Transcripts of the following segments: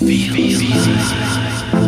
Vive, vive, vive.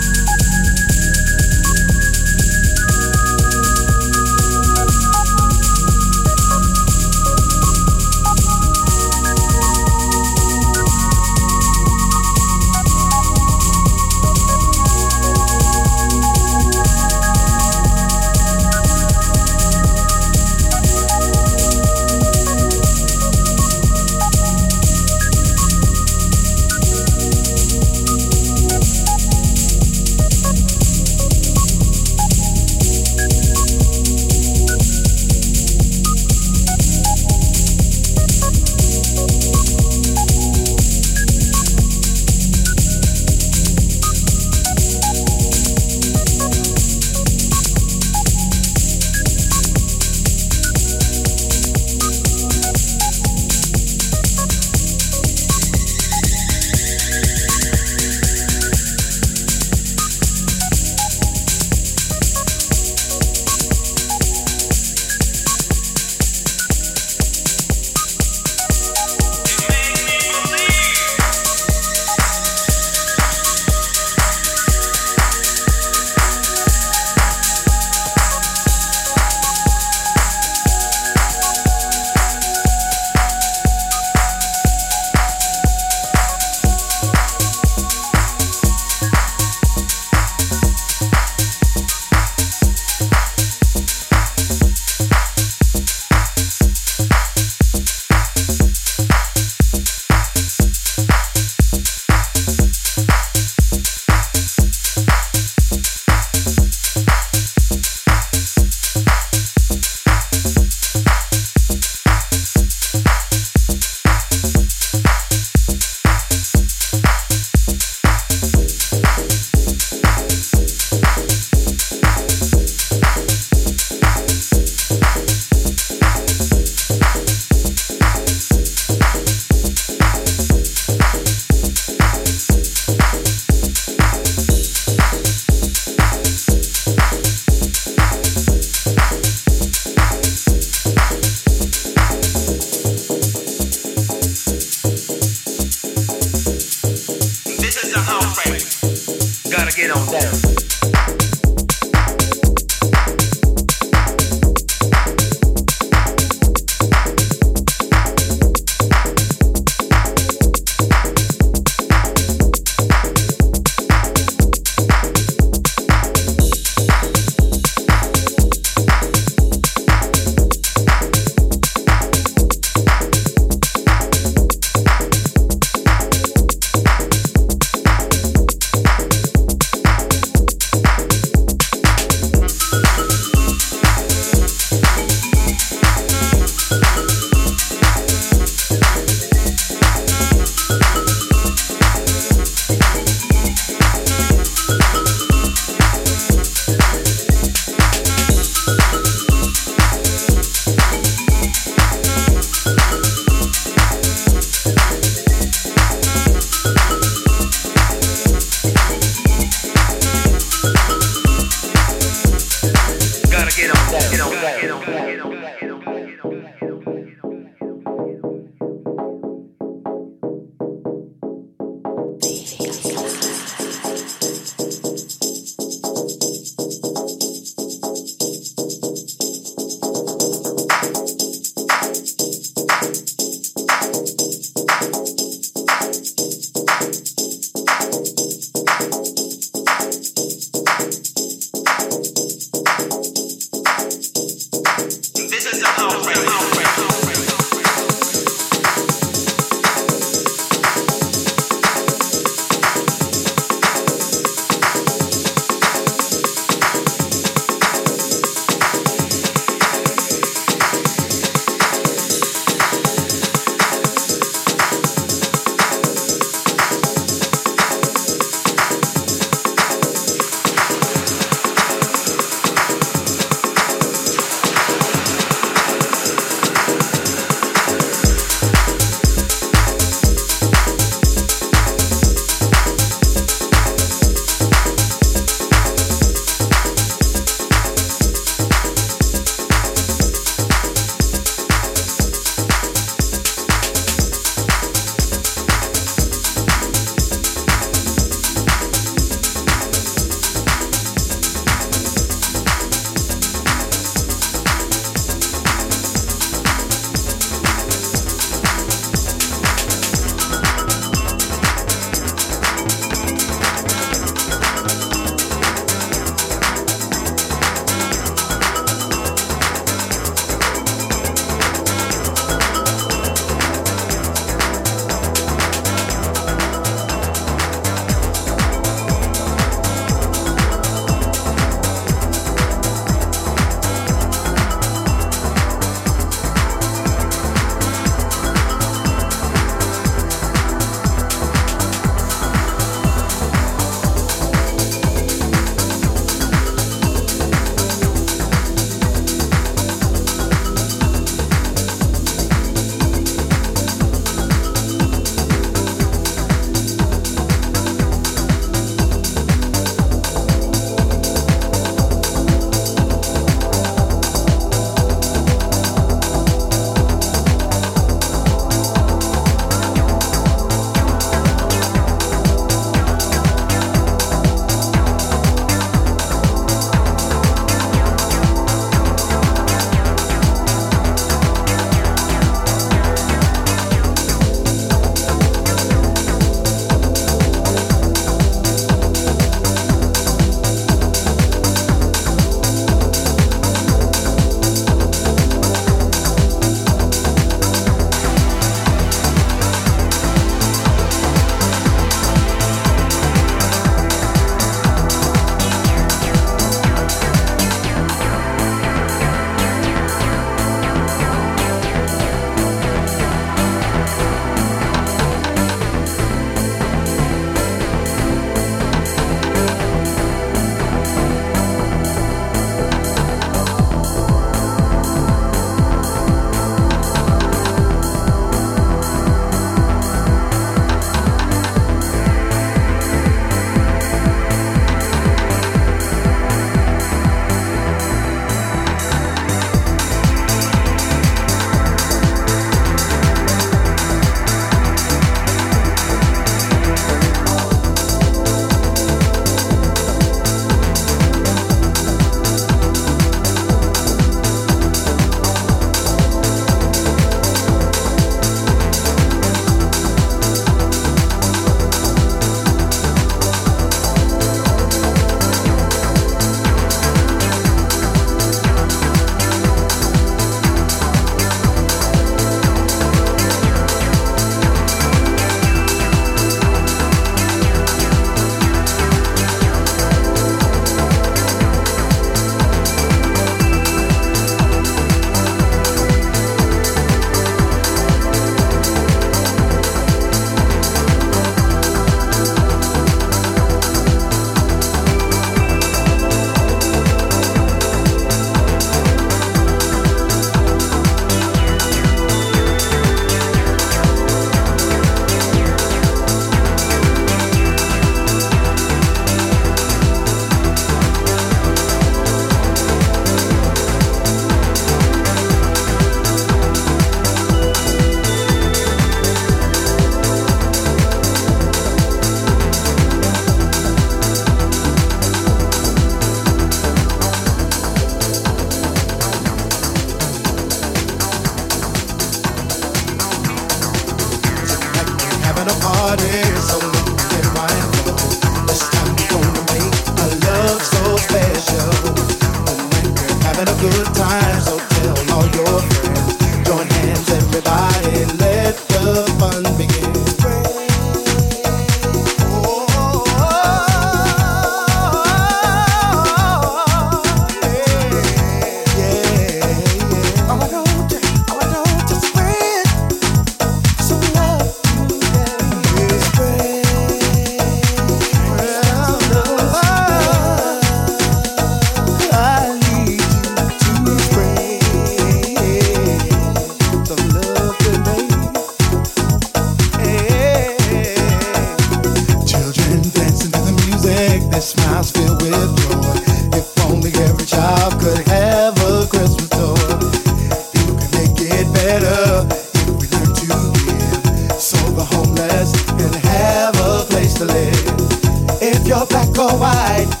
You're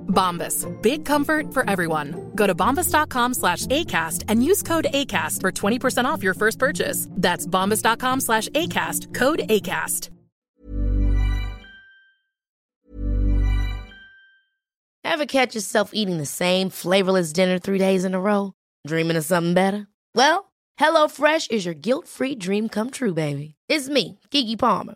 Bombas. Big comfort for everyone. Go to bombas.com slash ACAST and use code ACAST for 20% off your first purchase. That's bombas.com slash ACAST. Code ACAST. Ever catch yourself eating the same flavorless dinner three days in a row? Dreaming of something better? Well, HelloFresh is your guilt-free dream come true, baby. It's me, Keke Palmer.